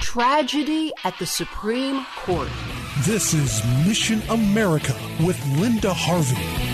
Tragedy at the Supreme Court. This is Mission America with Linda Harvey.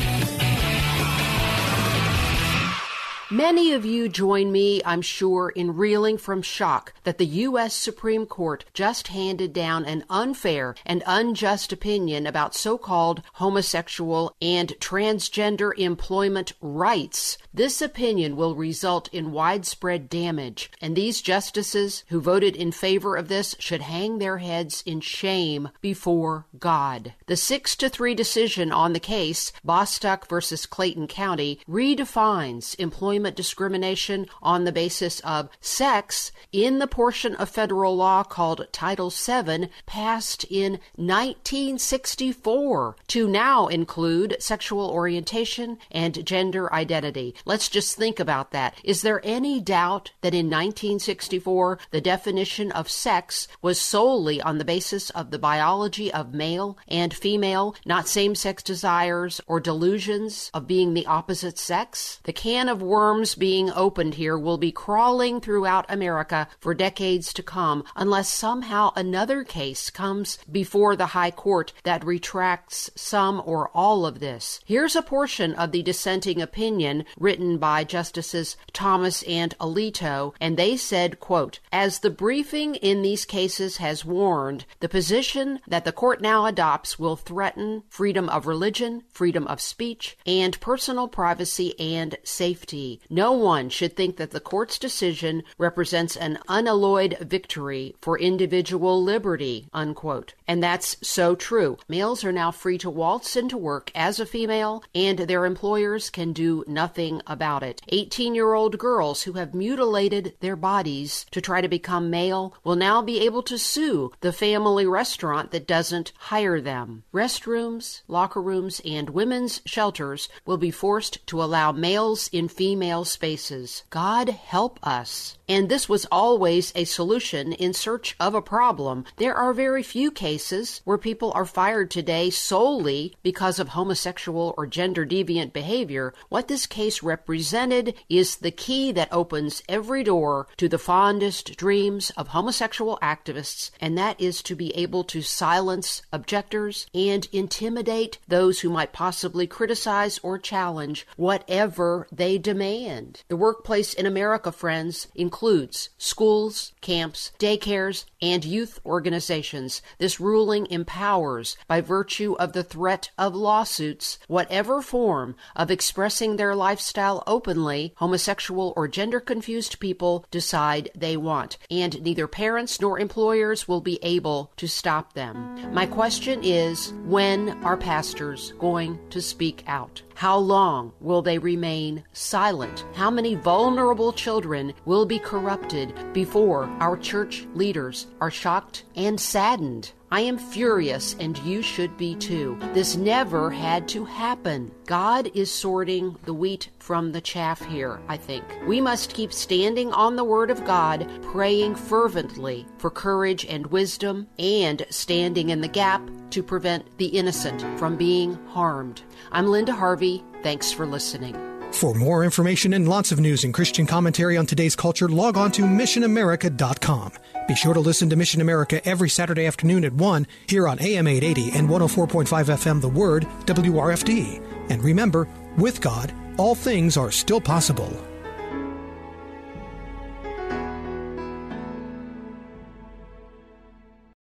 Many of you join me, I'm sure, in reeling from shock that the U.S. Supreme Court just handed down an unfair and unjust opinion about so called homosexual and transgender employment rights. This opinion will result in widespread damage, and these justices who voted in favor of this should hang their heads in shame before God. The 6 to 3 decision on the case, Bostock versus Clayton County, redefines employment employment discrimination on the basis of sex in the portion of federal law called Title VII, passed in 1964 to now include sexual orientation and gender identity. Let's just think about that. Is there any doubt that in 1964 the definition of sex was solely on the basis of the biology of male and female, not same sex desires or delusions of being the opposite sex? The can of worms worms being opened here will be crawling throughout America for decades to come unless somehow another case comes before the High Court that retracts some or all of this. Here's a portion of the dissenting opinion written by Justices Thomas and Alito, and they said, quote, As the briefing in these cases has warned, the position that the court now adopts will threaten freedom of religion, freedom of speech, and personal privacy and safety. No one should think that the court's decision represents an unalloyed victory for individual liberty, unquote. And that's so true. Males are now free to waltz into work as a female, and their employers can do nothing about it. 18 year old girls who have mutilated their bodies to try to become male will now be able to sue the family restaurant that doesn't hire them. Restrooms, locker rooms, and women's shelters will be forced to allow males in female female spaces. God help us. And this was always a solution in search of a problem. There are very few cases where people are fired today solely because of homosexual or gender deviant behavior. What this case represented is the key that opens every door to the fondest dreams of homosexual activists, and that is to be able to silence objectors and intimidate those who might possibly criticize or challenge whatever they demand demand. The workplace in America, friends, includes schools, camps, daycares, and youth organizations. This ruling empowers, by virtue of the threat of lawsuits, whatever form of expressing their lifestyle openly homosexual or gender confused people decide they want, and neither parents nor employers will be able to stop them. My question is when are pastors going to speak out? How long will they remain silent? How many vulnerable children will be corrupted before our church leaders are shocked and saddened? I am furious, and you should be too. This never had to happen. God is sorting the wheat from the chaff here, I think. We must keep standing on the Word of God, praying fervently for courage and wisdom, and standing in the gap to prevent the innocent from being harmed. I'm Linda Harvey. Thanks for listening. For more information and lots of news and Christian commentary on today's culture, log on to missionamerica.com. Be sure to listen to Mission America every Saturday afternoon at 1 here on AM 880 and 104.5 FM The Word, WRFD. And remember, with God, all things are still possible.